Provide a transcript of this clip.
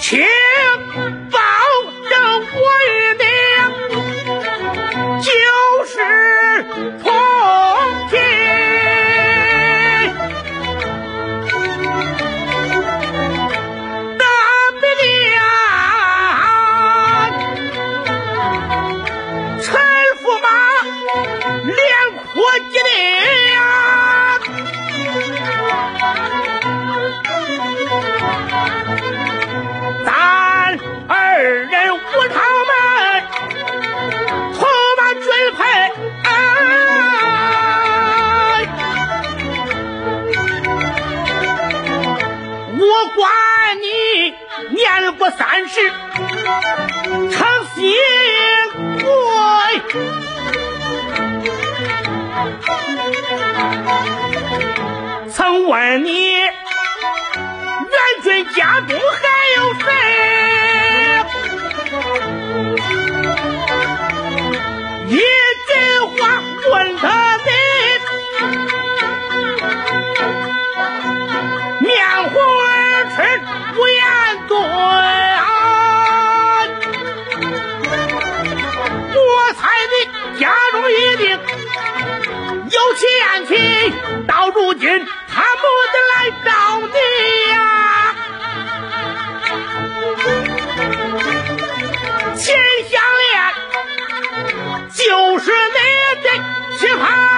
请保证我与你就是管你年过三十，成新贵。曾问你，元军家中还有谁？家中一定有前妻到如今他不得来找你呀。秦香莲就是你的奇葩